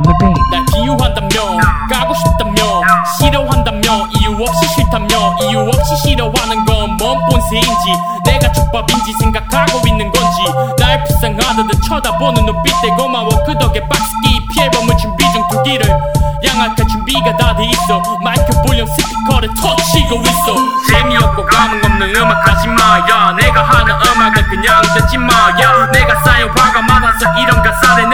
beat. 날 비유한다며 까고 싶다며 싫어한다며 이유 없이 싫다며 이유 없이 싫어하는 건 뭔 본세인지 내가 족밥인지 생각하고 있는 건지 날 불쌍하다듯 쳐다보는 눈빛에 고마워. 그 덕에 박스기 피앨범을 준비 중두 기를 양악할 준비가 다 돼 있어. 마이크 볼륨 스피커를 터치고 있어. 재미없고 감흥 없는 음악 하지 마야. 내가 하는 음악은 그냥 듣지 마야. 내가 쌓여 화가 많아서 이런 가사를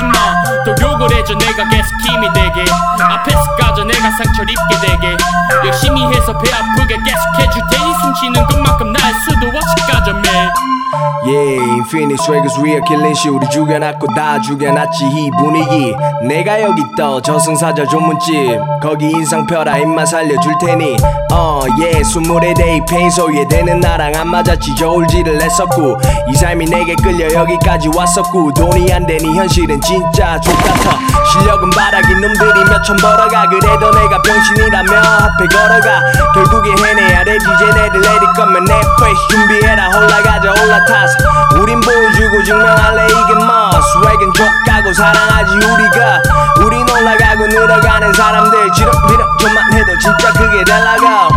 하지 마 또 욕을 해줘 내가 계속 힘이 되게. 앞에서 까져 내가 상처를 입게 되게. 열심히 해서 배 아프게 계속 해줄 테니 숨 쉬는 것 Yeah, Infinix Records real killing shit. 우리 죽여놨고 다 죽여놨지 이 분위기. 내가 여기 떠 저승사자 전문집. 거기 인상 펴라 입맛 살려줄 테니. 어 yeah 스물에 대입 페인 소리에 대는 나랑 안 맞았지. 저울질을 했었고 이 삶이 내게 끌려 여기까지 왔었고. 돈이 안 되니 현실은 진짜 족같아. 실력은 바라기 놈들이 몇천 벌어가. 그래도 내가 병신이라며 앞에 걸어가. 결국에 해내야 되지 쟤네들 내릴 거면 내 페이스 준비해라. 올라가자 올라타서 우린 보여주고 증명할래 이게 뭐? 스웩은 족가고 사랑하지 우리가. 우린 올라가고 늘어가는 사람들 지름비름 좀만 해도 진짜 크게 잘 나가